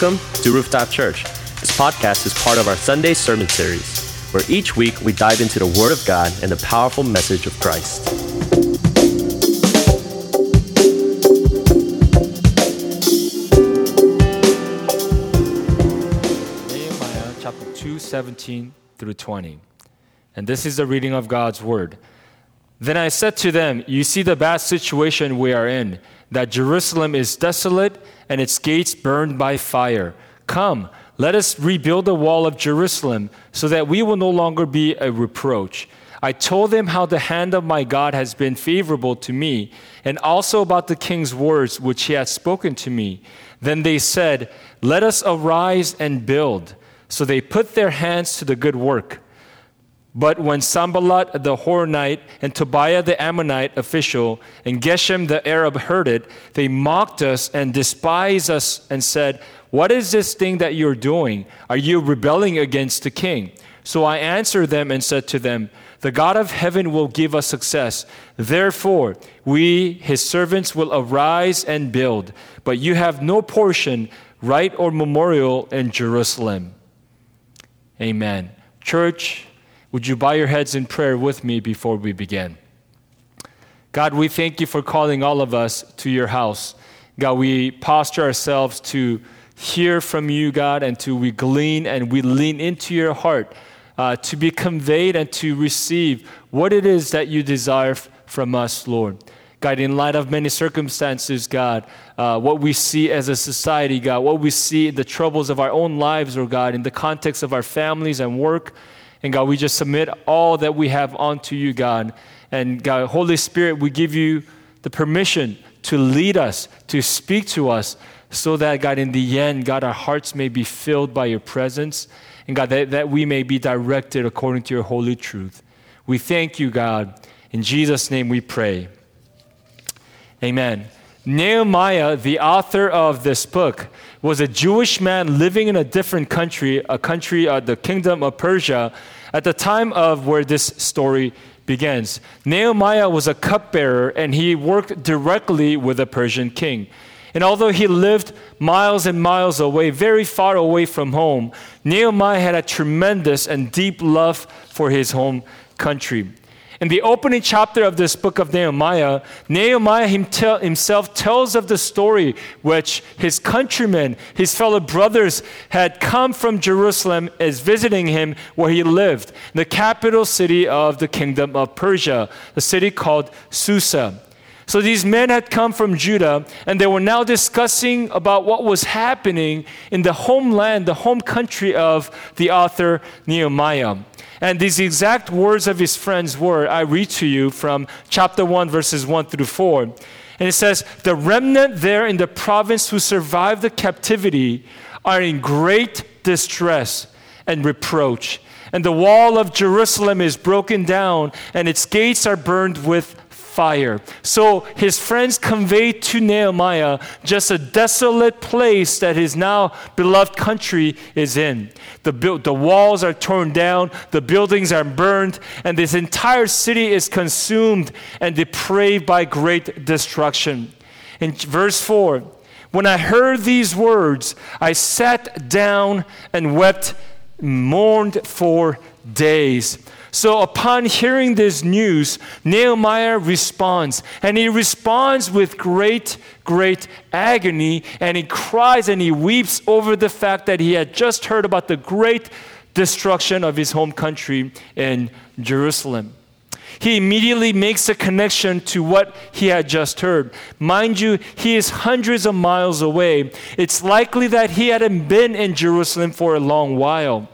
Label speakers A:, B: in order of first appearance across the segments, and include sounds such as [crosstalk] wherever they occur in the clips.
A: Welcome to Rooftop Church. This podcast is part of our Sunday sermon series, where each week we dive into the Word of God and the powerful message of Christ.
B: Nehemiah chapter 2, 17 through 20. And this is the reading of God's word. Then I said to them, You see the bad situation we are in, that Jerusalem is desolate and its gates burned by fire. Come, let us rebuild the wall of Jerusalem so that we will no longer be a reproach. I told them how the hand of my God has been favorable to me, and also about the king's words which he had spoken to me. Then they said, Let us arise and build. So they put their hands to the good work. But when Sanballat the Horonite and Tobiah the Ammonite official and Geshem the Arab heard it, they mocked us and despised us and said, What is this thing that you're doing? Are you rebelling against the king? So I answered them and said to them, The God of heaven will give us success. Therefore, we, his servants, will arise and build. But you have no portion, right, or memorial in Jerusalem. Amen. Church, would you bow your heads in prayer with me before we begin? God, we thank you for calling all of us to your house. God, we posture ourselves to hear from you, God, and to we glean and we lean into your heart uh, to be conveyed and to receive what it is that you desire f- from us, Lord. God, in light of many circumstances, God, uh, what we see as a society, God, what we see in the troubles of our own lives, or God, in the context of our families and work, and God, we just submit all that we have onto you, God. And God, Holy Spirit, we give you the permission to lead us, to speak to us, so that, God, in the end, God, our hearts may be filled by your presence. And God, that, that we may be directed according to your holy truth. We thank you, God. In Jesus' name we pray. Amen. Nehemiah, the author of this book, was a Jewish man living in a different country, a country, uh, the kingdom of Persia, at the time of where this story begins. Nehemiah was a cupbearer and he worked directly with the Persian king. And although he lived miles and miles away, very far away from home, Nehemiah had a tremendous and deep love for his home country. In the opening chapter of this book of Nehemiah, Nehemiah himself tells of the story which his countrymen, his fellow brothers, had come from Jerusalem as visiting him where he lived, the capital city of the kingdom of Persia, the city called Susa. So these men had come from Judah, and they were now discussing about what was happening in the homeland, the home country of the author Nehemiah. And these exact words of his friends were I read to you from chapter 1, verses 1 through 4. And it says, The remnant there in the province who survived the captivity are in great distress and reproach. And the wall of Jerusalem is broken down, and its gates are burned with fire. So his friends conveyed to Nehemiah just a desolate place that his now beloved country is in. The, the walls are torn down, the buildings are burned, and this entire city is consumed and depraved by great destruction. In verse 4, when I heard these words, I sat down and wept, mourned for days. So, upon hearing this news, Nehemiah responds. And he responds with great, great agony. And he cries and he weeps over the fact that he had just heard about the great destruction of his home country in Jerusalem. He immediately makes a connection to what he had just heard. Mind you, he is hundreds of miles away. It's likely that he hadn't been in Jerusalem for a long while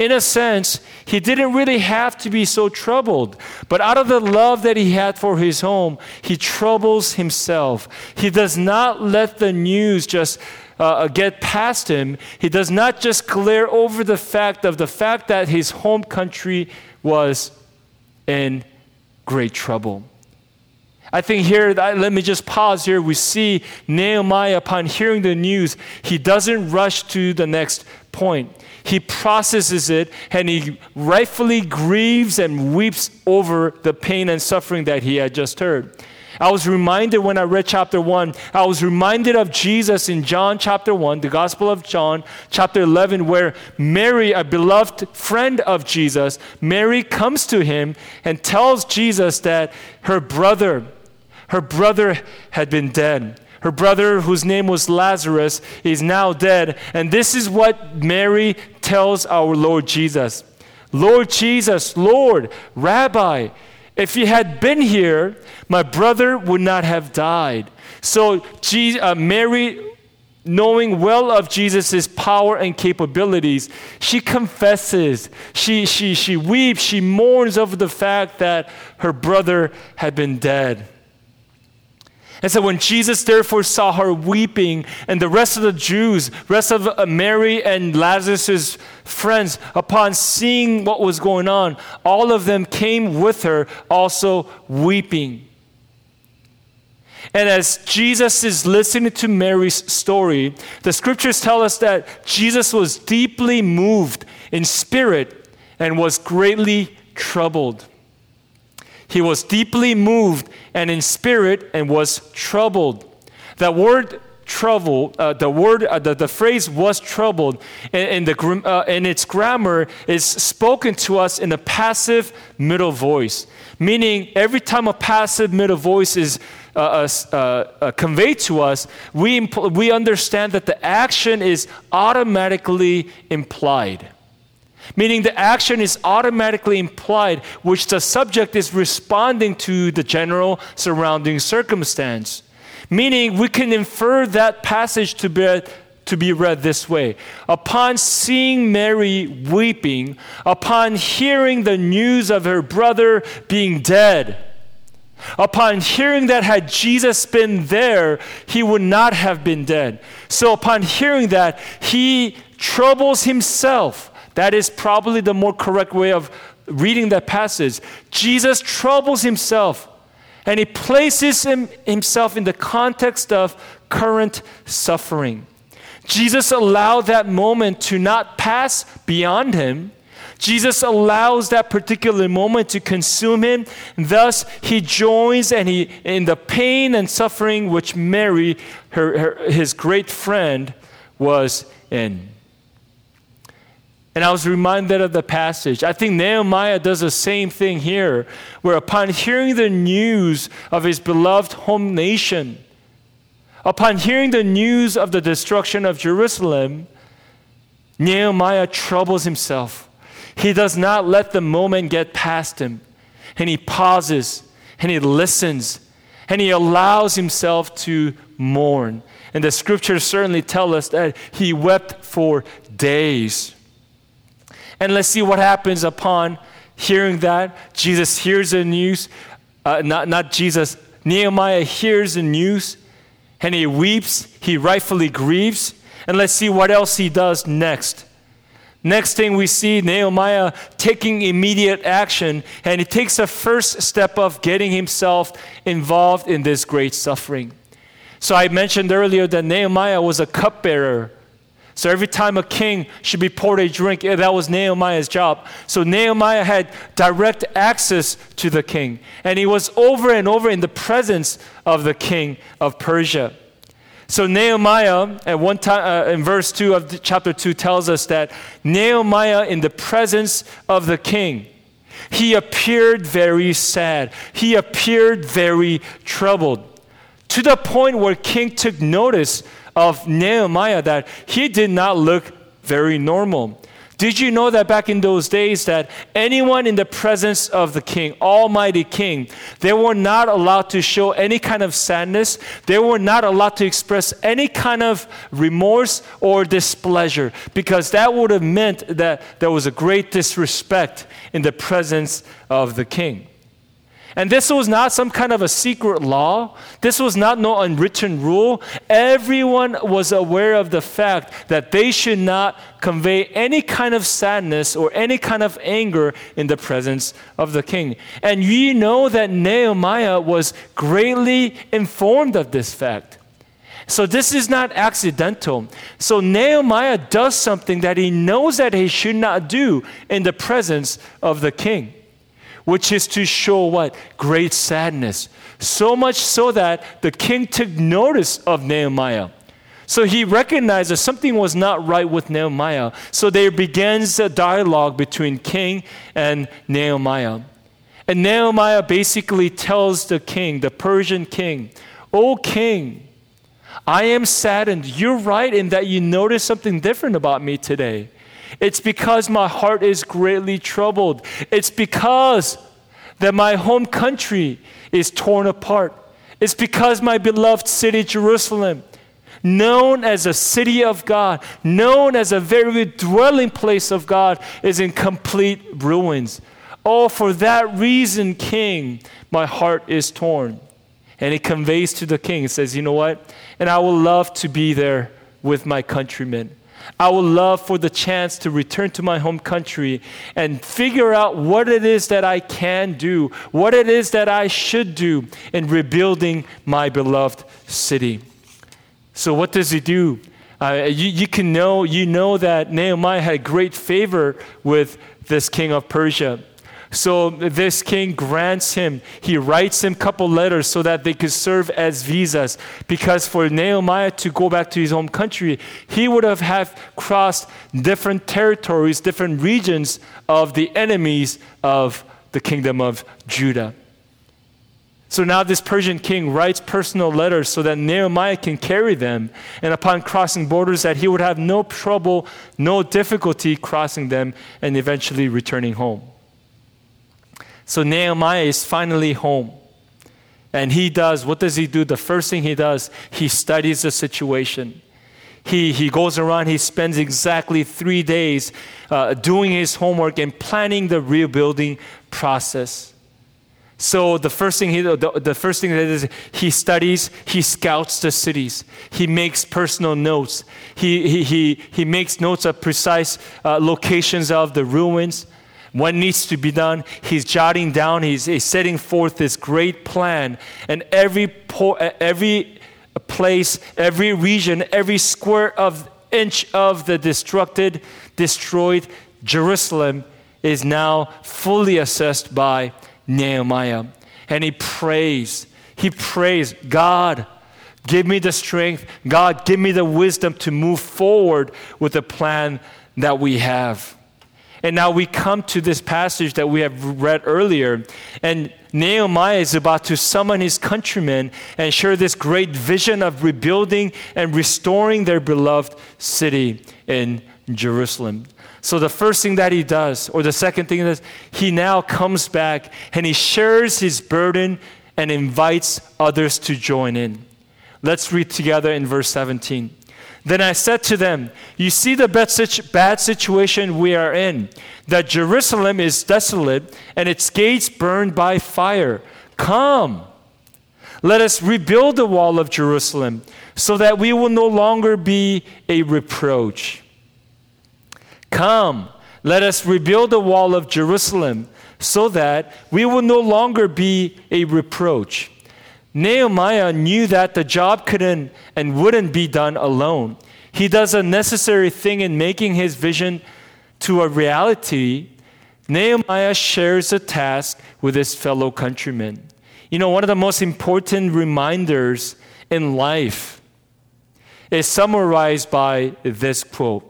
B: in a sense, he didn't really have to be so troubled. But out of the love that he had for his home, he troubles himself. He does not let the news just uh, get past him. He does not just glare over the fact of the fact that his home country was in great trouble. I think here, let me just pause here. We see Nehemiah, upon hearing the news, he doesn't rush to the next point he processes it and he rightfully grieves and weeps over the pain and suffering that he had just heard. I was reminded when I read chapter 1, I was reminded of Jesus in John chapter 1, the Gospel of John, chapter 11, where Mary, a beloved friend of Jesus, Mary comes to him and tells Jesus that her brother, her brother had been dead. Her brother, whose name was Lazarus, is now dead. And this is what Mary tells our Lord Jesus Lord Jesus, Lord, Rabbi, if you had been here, my brother would not have died. So Jesus, uh, Mary, knowing well of Jesus' power and capabilities, she confesses, she, she, she weeps, she mourns over the fact that her brother had been dead. And so when Jesus therefore saw her weeping, and the rest of the Jews, rest of uh, Mary and Lazarus' friends, upon seeing what was going on, all of them came with her also weeping. And as Jesus is listening to Mary's story, the scriptures tell us that Jesus was deeply moved in spirit and was greatly troubled. He was deeply moved and in spirit and was troubled. That word trouble, uh, the word, uh, the, the phrase was troubled, and, the, uh, its grammar is spoken to us in a passive middle voice. Meaning, every time a passive middle voice is uh, uh, uh, conveyed to us, we, impl- we understand that the action is automatically implied meaning the action is automatically implied, which the subject is responding to the general surrounding circumstance. Meaning, we can infer that passage to be, to be read this way Upon seeing Mary weeping, upon hearing the news of her brother being dead, Upon hearing that had Jesus been there, he would not have been dead. So upon hearing that, he troubles himself that is probably the more correct way of reading that passage. Jesus troubles himself and he places him, himself in the context of current suffering. Jesus allowed that moment to not pass beyond him. Jesus allows that particular moment to consume him. Thus, he joins and he in the pain and suffering which Mary, her, her, his great friend, was in. And I was reminded of the passage. I think Nehemiah does the same thing here, where upon hearing the news of his beloved home nation, upon hearing the news of the destruction of Jerusalem, Nehemiah troubles himself. He does not let the moment get past him. And he pauses and he listens and he allows himself to mourn. And the scriptures certainly tell us that he wept for days. And let's see what happens upon hearing that. Jesus hears the news, uh, not, not Jesus, Nehemiah hears the news and he weeps, he rightfully grieves. And let's see what else he does next. Next thing we see Nehemiah taking immediate action, and he takes the first step of getting himself involved in this great suffering. So I mentioned earlier that Nehemiah was a cupbearer so every time a king should be poured a drink, that was Nehemiah's job. So Nehemiah had direct access to the king, and he was over and over in the presence of the king of Persia. So Nehemiah, at one time, uh, in verse two of chapter two, tells us that Nehemiah, in the presence of the king, he appeared very sad. He appeared very troubled, to the point where king took notice of Nehemiah that he did not look very normal. Did you know that back in those days that anyone in the presence of the king, almighty king, they were not allowed to show any kind of sadness. They were not allowed to express any kind of remorse or displeasure because that would have meant that there was a great disrespect in the presence of the king. And this was not some kind of a secret law. This was not no unwritten rule. Everyone was aware of the fact that they should not convey any kind of sadness or any kind of anger in the presence of the king. And you know that Nehemiah was greatly informed of this fact. So this is not accidental. So Nehemiah does something that he knows that he should not do in the presence of the king which is to show what? Great sadness. So much so that the king took notice of Nehemiah. So he recognized that something was not right with Nehemiah. So there begins a dialogue between king and Nehemiah. And Nehemiah basically tells the king, the Persian king, O king, I am saddened. You're right in that you notice something different about me today. It's because my heart is greatly troubled. It's because that my home country is torn apart. It's because my beloved city, Jerusalem, known as a city of God, known as a very dwelling place of God, is in complete ruins. Oh, for that reason, King, my heart is torn. And he conveys to the king, and says, You know what? And I would love to be there with my countrymen. I would love for the chance to return to my home country and figure out what it is that I can do, what it is that I should do in rebuilding my beloved city. So, what does he do? Uh, you, you can know, you know that Nehemiah had great favor with this king of Persia. So this king grants him, he writes him a couple letters so that they could serve as visas. Because for Nehemiah to go back to his home country, he would have have crossed different territories, different regions of the enemies of the kingdom of Judah. So now this Persian king writes personal letters so that Nehemiah can carry them, and upon crossing borders, that he would have no trouble, no difficulty crossing them, and eventually returning home. So Nehemiah is finally home. And he does, what does he do? The first thing he does, he studies the situation. He, he goes around, he spends exactly three days uh, doing his homework and planning the rebuilding process. So the first thing he the, the first thing that is he studies, he scouts the cities, he makes personal notes, he he he, he makes notes of precise uh, locations of the ruins, what needs to be done. He's jotting down, he's, he's setting forth this great plan. And every, po- uh, every place, every region, every square of inch of the destructed, destroyed Jerusalem is now fully assessed by Nehemiah. And he prays, he prays, God, give me the strength. God, give me the wisdom to move forward with the plan that we have. And now we come to this passage that we have read earlier, and Nehemiah is about to summon his countrymen and share this great vision of rebuilding and restoring their beloved city in Jerusalem. So, the first thing that he does, or the second thing is, he now comes back and he shares his burden and invites others to join in. Let's read together in verse 17. Then I said to them, You see the bad situation we are in, that Jerusalem is desolate and its gates burned by fire. Come, let us rebuild the wall of Jerusalem so that we will no longer be a reproach. Come, let us rebuild the wall of Jerusalem so that we will no longer be a reproach. Nehemiah knew that the job couldn't and wouldn't be done alone. He does a necessary thing in making his vision to a reality. Nehemiah shares a task with his fellow countrymen. You know, one of the most important reminders in life is summarized by this quote.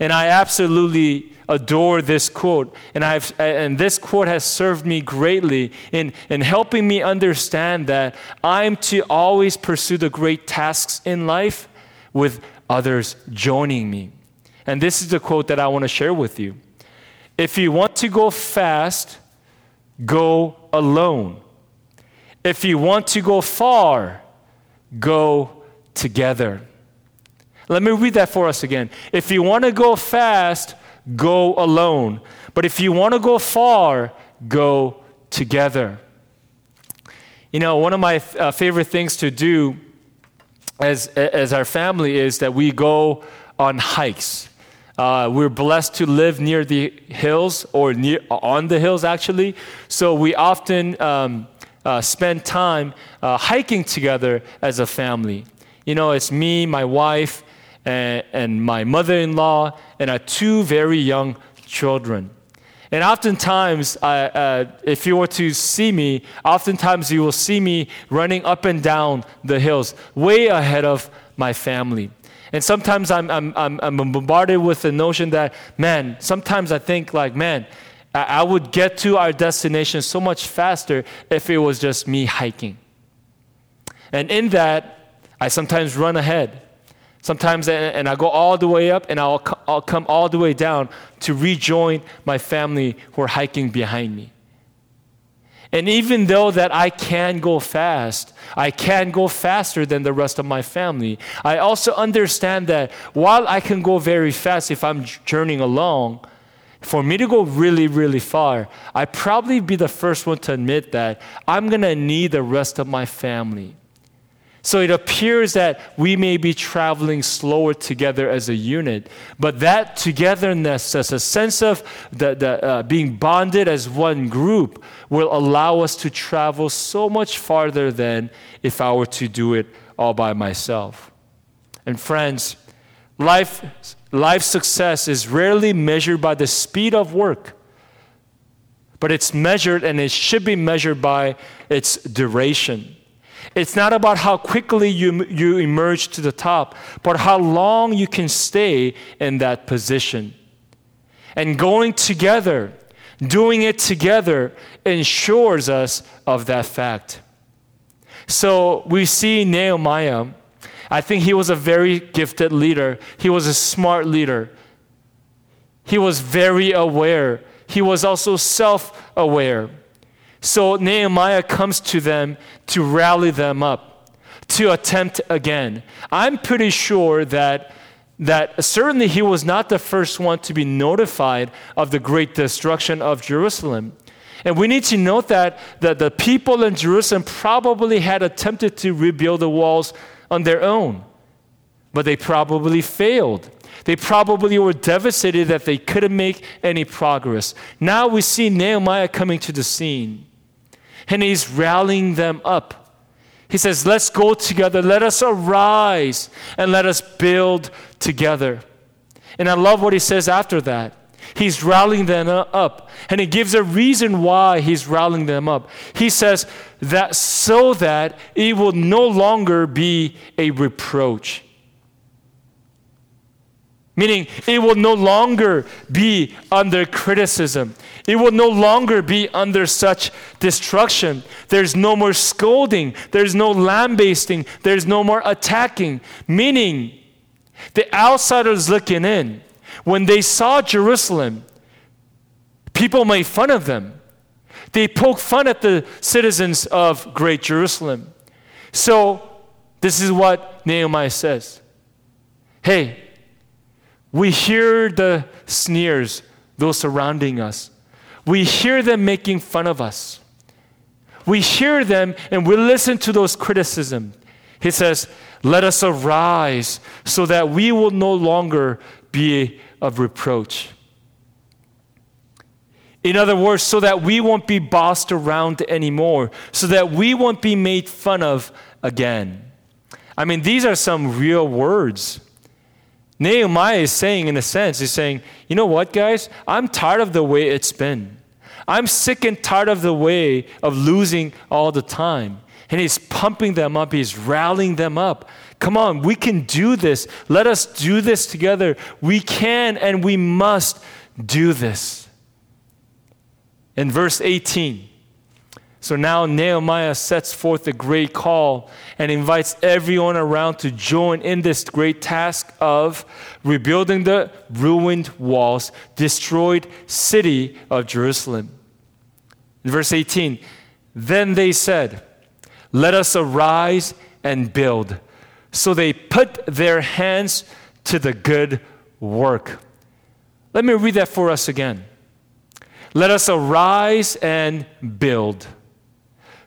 B: And I absolutely adore this quote. And, I've, and this quote has served me greatly in, in helping me understand that I'm to always pursue the great tasks in life with others joining me. And this is the quote that I want to share with you. If you want to go fast, go alone. If you want to go far, go together. Let me read that for us again. If you want to go fast, go alone. But if you want to go far, go together. You know, one of my uh, favorite things to do as, as our family is that we go on hikes. Uh, we're blessed to live near the hills or near, on the hills, actually. So we often um, uh, spend time uh, hiking together as a family. You know, it's me, my wife, and, and my mother in law, and our two very young children. And oftentimes, uh, uh, if you were to see me, oftentimes you will see me running up and down the hills, way ahead of my family. And sometimes I'm, I'm, I'm, I'm bombarded with the notion that, man, sometimes I think, like, man, I, I would get to our destination so much faster if it was just me hiking. And in that, I sometimes run ahead. Sometimes, and I go all the way up and I'll, I'll come all the way down to rejoin my family who are hiking behind me. And even though that I can go fast, I can go faster than the rest of my family. I also understand that while I can go very fast if I'm journeying along, for me to go really, really far, I'd probably be the first one to admit that I'm gonna need the rest of my family. So it appears that we may be traveling slower together as a unit, but that togetherness, as a sense of the, the, uh, being bonded as one group, will allow us to travel so much farther than if I were to do it all by myself. And friends, life, life success is rarely measured by the speed of work, but it's measured and it should be measured by its duration. It's not about how quickly you, you emerge to the top, but how long you can stay in that position. And going together, doing it together, ensures us of that fact. So we see Nehemiah. I think he was a very gifted leader, he was a smart leader. He was very aware. He was also self aware. So Nehemiah comes to them to rally them up, to attempt again. I'm pretty sure that that certainly he was not the first one to be notified of the great destruction of Jerusalem. And we need to note that, that the people in Jerusalem probably had attempted to rebuild the walls on their own, but they probably failed. They probably were devastated that they couldn't make any progress. Now we see Nehemiah coming to the scene and he's rallying them up. He says, Let's go together, let us arise, and let us build together. And I love what he says after that. He's rallying them up, and he gives a reason why he's rallying them up. He says that so that it will no longer be a reproach. Meaning, it will no longer be under criticism. It will no longer be under such destruction. There's no more scolding. There's no lambasting. There's no more attacking. Meaning, the outsiders looking in, when they saw Jerusalem, people made fun of them. They poked fun at the citizens of Great Jerusalem. So, this is what Nehemiah says Hey, we hear the sneers, those surrounding us. We hear them making fun of us. We hear them and we listen to those criticisms. He says, Let us arise so that we will no longer be of reproach. In other words, so that we won't be bossed around anymore, so that we won't be made fun of again. I mean, these are some real words. Nehemiah is saying, in a sense, he's saying, you know what, guys? I'm tired of the way it's been. I'm sick and tired of the way of losing all the time. And he's pumping them up, he's rallying them up. Come on, we can do this. Let us do this together. We can and we must do this. In verse 18, so now Nehemiah sets forth a great call and invites everyone around to join in this great task of rebuilding the ruined walls, destroyed city of Jerusalem. verse 18, then they said, Let us arise and build. So they put their hands to the good work. Let me read that for us again. Let us arise and build.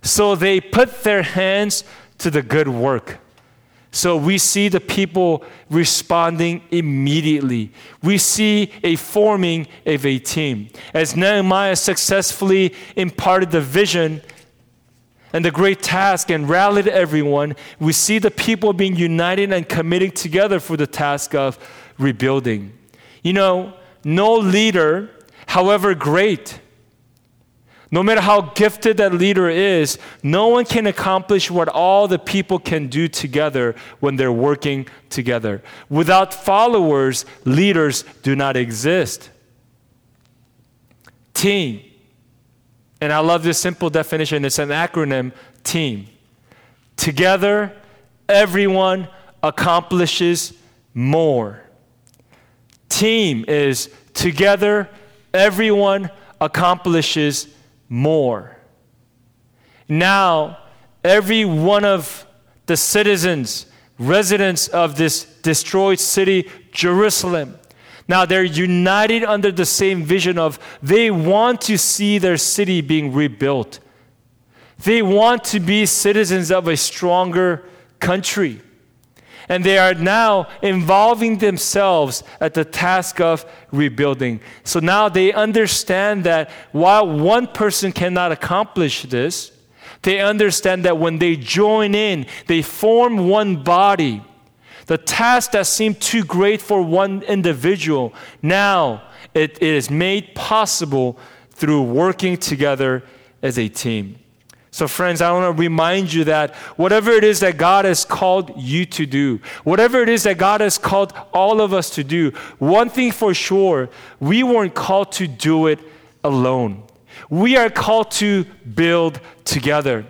B: So they put their hands to the good work. So we see the people responding immediately. We see a forming of a team. As Nehemiah successfully imparted the vision and the great task and rallied everyone, we see the people being united and committing together for the task of rebuilding. You know, no leader however great, no matter how gifted that leader is, no one can accomplish what all the people can do together when they're working together. Without followers, leaders do not exist. Team. And I love this simple definition. It's an acronym team. Together, everyone accomplishes more. Team is together, everyone accomplishes more. Now, every one of the citizens, residents of this destroyed city, Jerusalem, now they're united under the same vision of they want to see their city being rebuilt. They want to be citizens of a stronger country. And they are now involving themselves at the task of rebuilding. So now they understand that while one person cannot accomplish this, they understand that when they join in, they form one body. The task that seemed too great for one individual, now it, is made possible through working together as a team. So, friends, I want to remind you that whatever it is that God has called you to do, whatever it is that God has called all of us to do, one thing for sure, we weren't called to do it alone. We are called to build together.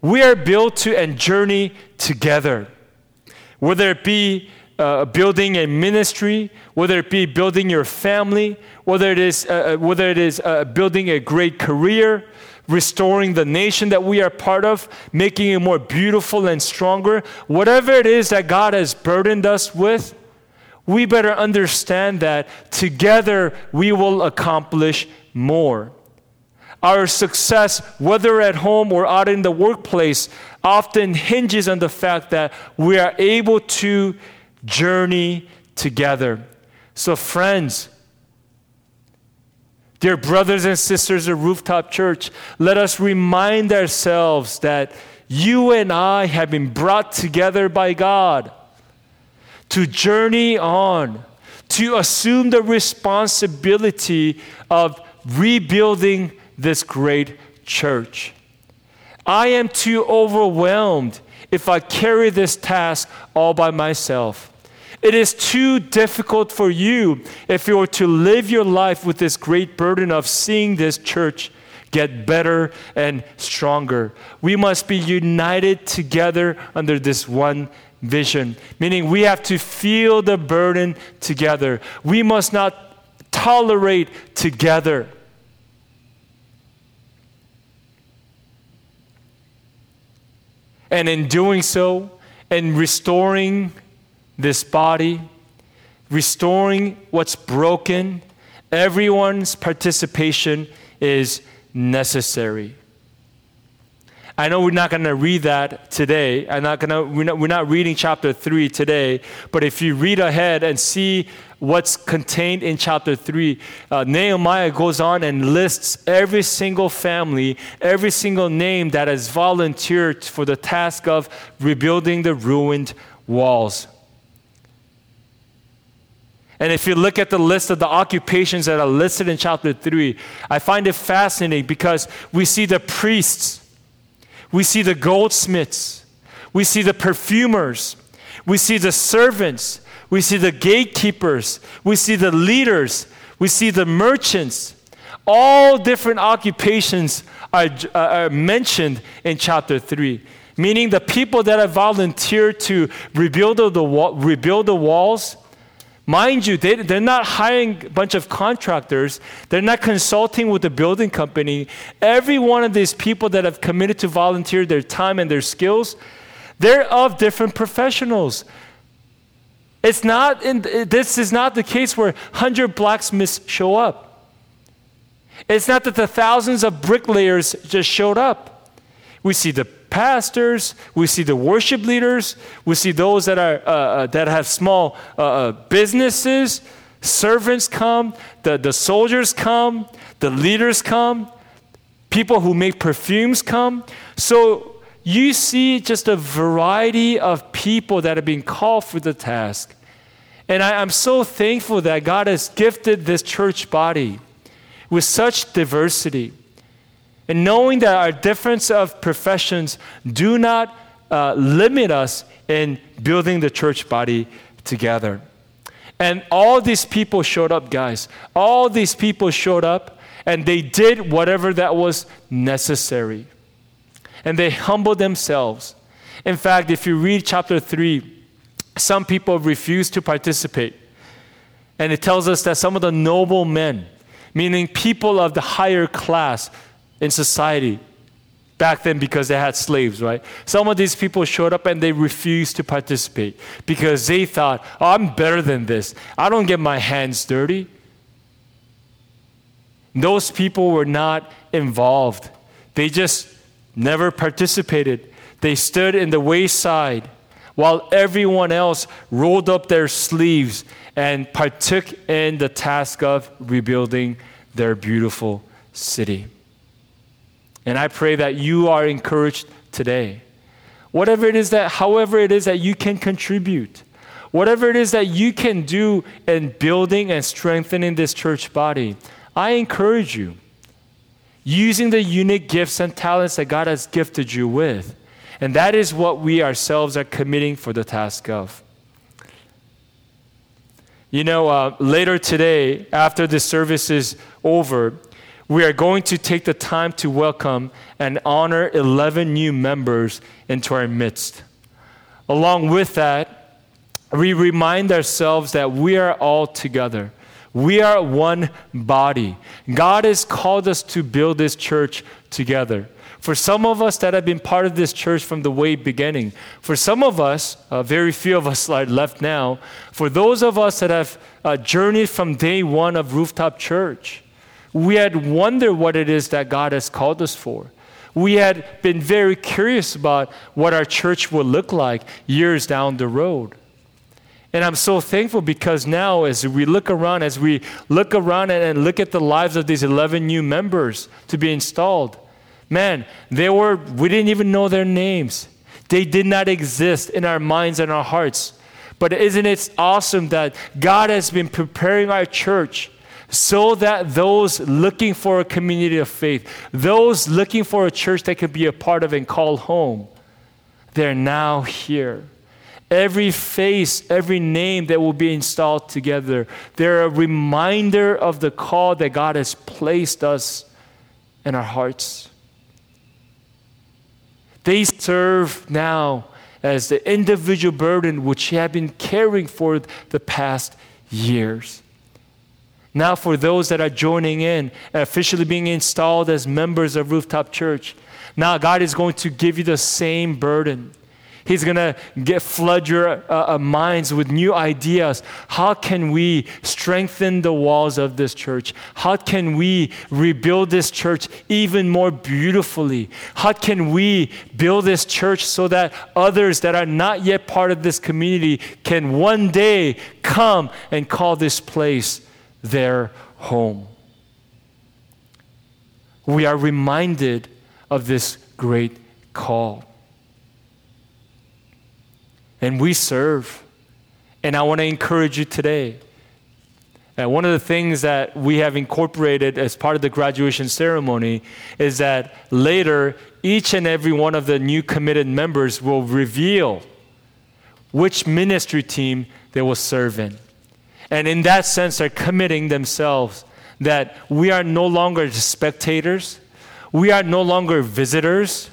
B: We are built to and journey together. Whether it be uh, building a ministry, whether it be building your family, whether it is, uh, uh whether it is uh, building a great career, restoring the nation that we are part of, making it more beautiful and stronger, whatever it is that God has burdened us with, we better understand that together we will accomplish more. Our success, whether at home or out in the workplace, often hinges on the fact that we are able to journey together. So, friends, Dear brothers and sisters of Rooftop Church, let us remind ourselves that you and I have been brought together by God to journey on, to assume the responsibility of rebuilding this great church. I am too overwhelmed if I carry this task all by myself. It is too difficult for you if you were to live your life with this great burden of seeing this church get better and stronger. We must be united together under this one vision, meaning we have to feel the burden together. We must not tolerate together. And in doing so, and restoring this body, restoring what's broken. Everyone's participation is necessary. I know we're not going to read that today. I'm not gonna, we're, not, we're not reading chapter 3 today, but if you read ahead and see what's contained in chapter 3, uh, Nehemiah goes on and lists every single family, every single name that has volunteered for the task of rebuilding the ruined walls. And if you look at the list of the occupations that are listed in chapter 3, I find it fascinating because we see the priests, we see the goldsmiths, we see the perfumers, we see the servants, we see the gatekeepers, we see the leaders, we see the merchants. All different occupations are, uh, are mentioned in chapter 3 meaning the people that have volunteered to rebuild the, rebuild the walls Mind you, they, they're not hiring a bunch of contractors. They're not consulting with the building company. Every one of these people that have committed to volunteer their time and their skills, they're of different professionals. It's not in, this is not the case where 100 blacksmiths show up. It's not that the thousands of bricklayers just showed up. We see the pastors, we see the worship leaders, we see those that, are, uh, uh, that have small uh, uh, businesses, servants come, the, the soldiers come, the leaders come, people who make perfumes come. So you see just a variety of people that are being called for the task. And I, I'm so thankful that God has gifted this church body with such diversity. And knowing that our difference of professions do not uh, limit us in building the church body together. And all these people showed up, guys. All these people showed up and they did whatever that was necessary. And they humbled themselves. In fact, if you read chapter 3, some people refused to participate. And it tells us that some of the noble men, meaning people of the higher class in society, back then because they had slaves, right? Some of these people showed up and they refused to participate because they thought, oh, I'm better than this. I don't get my hands dirty. Those people were not involved, they just never participated. They stood in the wayside while everyone else rolled up their sleeves and partook in the task of rebuilding their beautiful city. And I pray that you are encouraged today. Whatever it is that, however it is that you can contribute, whatever it is that you can do in building and strengthening this church body, I encourage you. Using the unique gifts and talents that God has gifted you with. And that is what we ourselves are committing for the task of. You know, uh, later today, after the service is over, we are going to take the time to welcome and honor 11 new members into our midst. Along with that, we remind ourselves that we are all together. We are one body. God has called us to build this church together. For some of us that have been part of this church from the way beginning, for some of us, uh, very few of us [laughs] are left now, for those of us that have uh, journeyed from day one of Rooftop Church, we had wondered what it is that God has called us for. We had been very curious about what our church would look like years down the road. And I'm so thankful because now, as we look around, as we look around and, look at the lives of these 11 new members to be installed, man, they were, we didn't even know their names. They did not exist in our minds and our hearts. But isn't it awesome that God has been preparing our church so that those looking for a community of faith, those looking for a church they could be a part of and call home, they're now here. Every face, every name that will be installed together, they're a reminder of the call that God has placed us in our hearts. They serve now as the individual burden which you have been carrying for the past years. Now, for those that are joining in, officially being installed as members of Rooftop Church, now God is going to give you the same burden. He's going to get flood your uh, uh, minds with new ideas. How can we strengthen the walls of this church? How can we rebuild this church even more beautifully? How can we build this church so that others that are not yet part of this community can one day come and call this place their home. We are reminded of this great call. And we serve. And I want to encourage you today. And one of the things that we have incorporated as part of the graduation ceremony is that later, each and every one of the new committed members will reveal which ministry team they will serve in. And in that sense, they're committing themselves that we are no longer spectators, we are no longer visitors.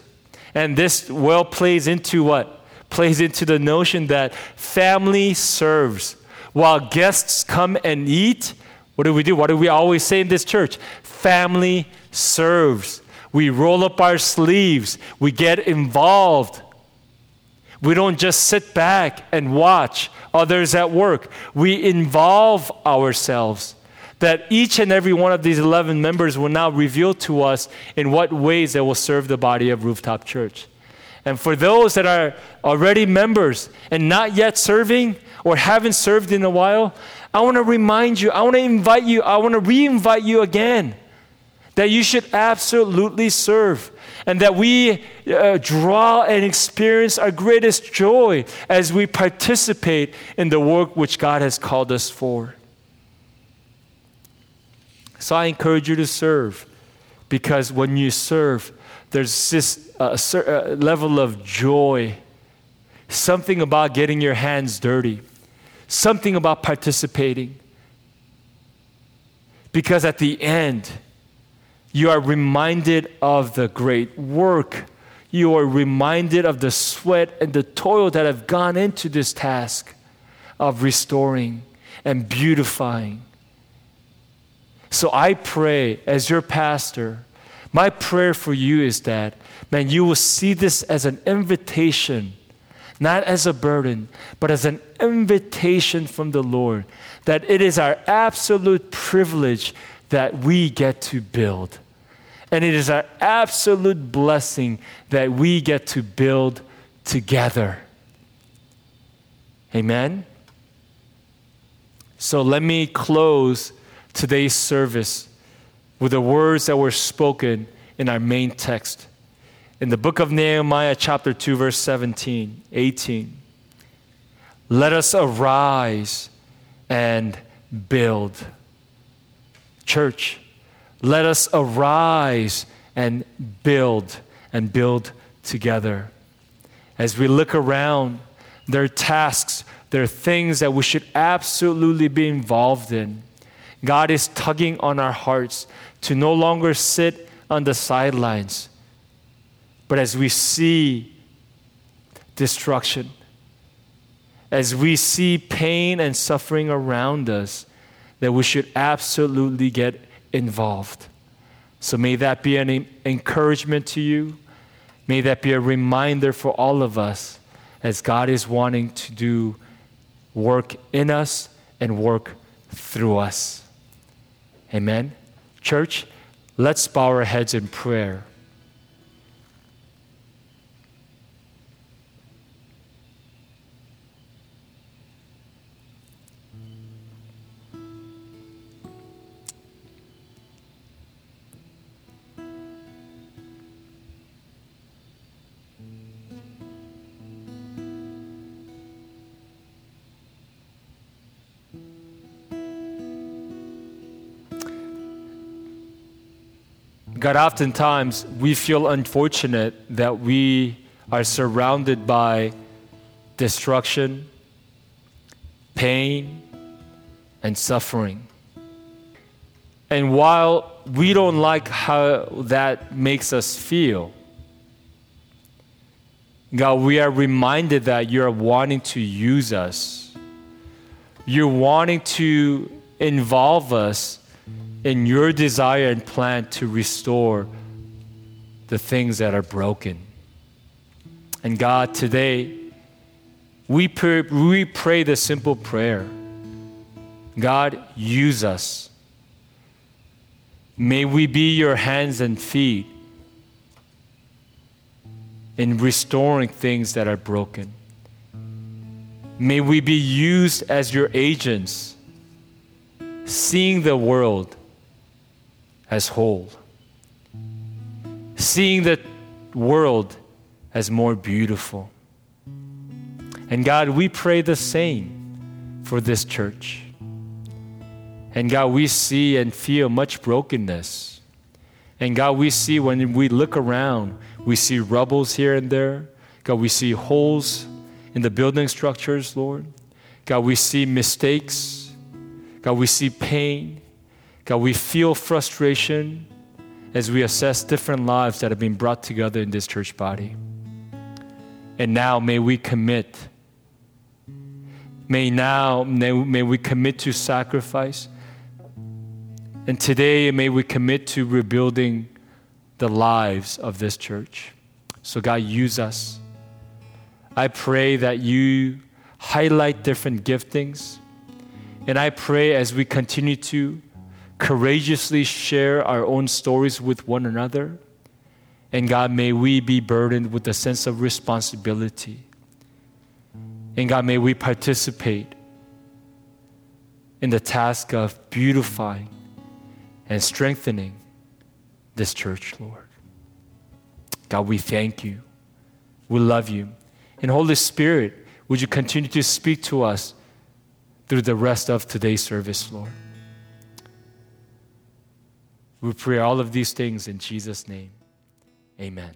B: And this well plays into what? Plays into the notion that family serves. While guests come and eat, what do we do? What do we always say in this church? Family serves. We roll up our sleeves, we get involved. We don't just sit back and watch others at work. We involve ourselves. That each and every one of these 11 members will now reveal to us in what ways they will serve the body of Rooftop Church. And for those that are already members and not yet serving or haven't served in a while, I want to remind you, I want to invite you, I want to re invite you again that you should absolutely serve and that we uh, draw and experience our greatest joy as we participate in the work which God has called us for. So I encourage you to serve because when you serve, there's this uh, uh, level of joy, something about getting your hands dirty, something about participating. Because at the end, you are reminded of the great work. You are reminded of the sweat and the toil that have gone into this task of restoring and beautifying. So I pray as your pastor, my prayer for you is that, man, you will see this as an invitation, not as a burden, but as an invitation from the Lord, that it is our absolute privilege that we get to build. And it is our absolute blessing that we get to build together. Amen? So let me close today's service with the words that were spoken in our main text. In the book of Nehemiah, chapter 2, verse 17, 18. Let us arise and build. Church, let us arise and build and build together. As we look around, there are tasks, there are things that we should absolutely be involved in. God is tugging on our hearts to no longer sit on the sidelines, but as we see destruction, as we see pain and suffering around us, that we should absolutely get involved. So may that be an encouragement to you. May that be a reminder for all of us as God is wanting to do work in us and work through us. Amen. Church, let's bow our heads in prayer. God, oftentimes we feel unfortunate that we are surrounded by destruction, pain, and suffering. And while we don't like how that makes us feel, God, we are reminded that you're wanting to use us. You're wanting to involve us in your desire and plan to restore the things that are broken. And God, today, we pray, we pray the simple prayer God, use us. May we be your hands and feet in restoring things that are broken. May we be used as your agents, seeing the world as whole, seeing the world as more beautiful. And God, we pray the same for this church. And God, we see and feel much brokenness. And God, we see when we look around, we see rubbles here and there. God, we see holes in the building structures, Lord. God, we see mistakes. God, we see pain. God, we feel frustration as we assess different lives that have been brought together in this church body. And now may we commit. May now, may, may we commit to sacrifice. And today, may we commit to rebuilding the lives of this church. So, God, use us. I pray that you highlight different giftings. And I pray as we continue to courageously share our own stories with one another. And God, may we be burdened with a sense of responsibility. And God, may we participate in the task of beautifying and strengthening this church, Lord. God, we thank you. We love you. And Holy Spirit, would you continue to speak to us through the rest of today's service, Lord? We pray all of these things in Jesus' name. Amen.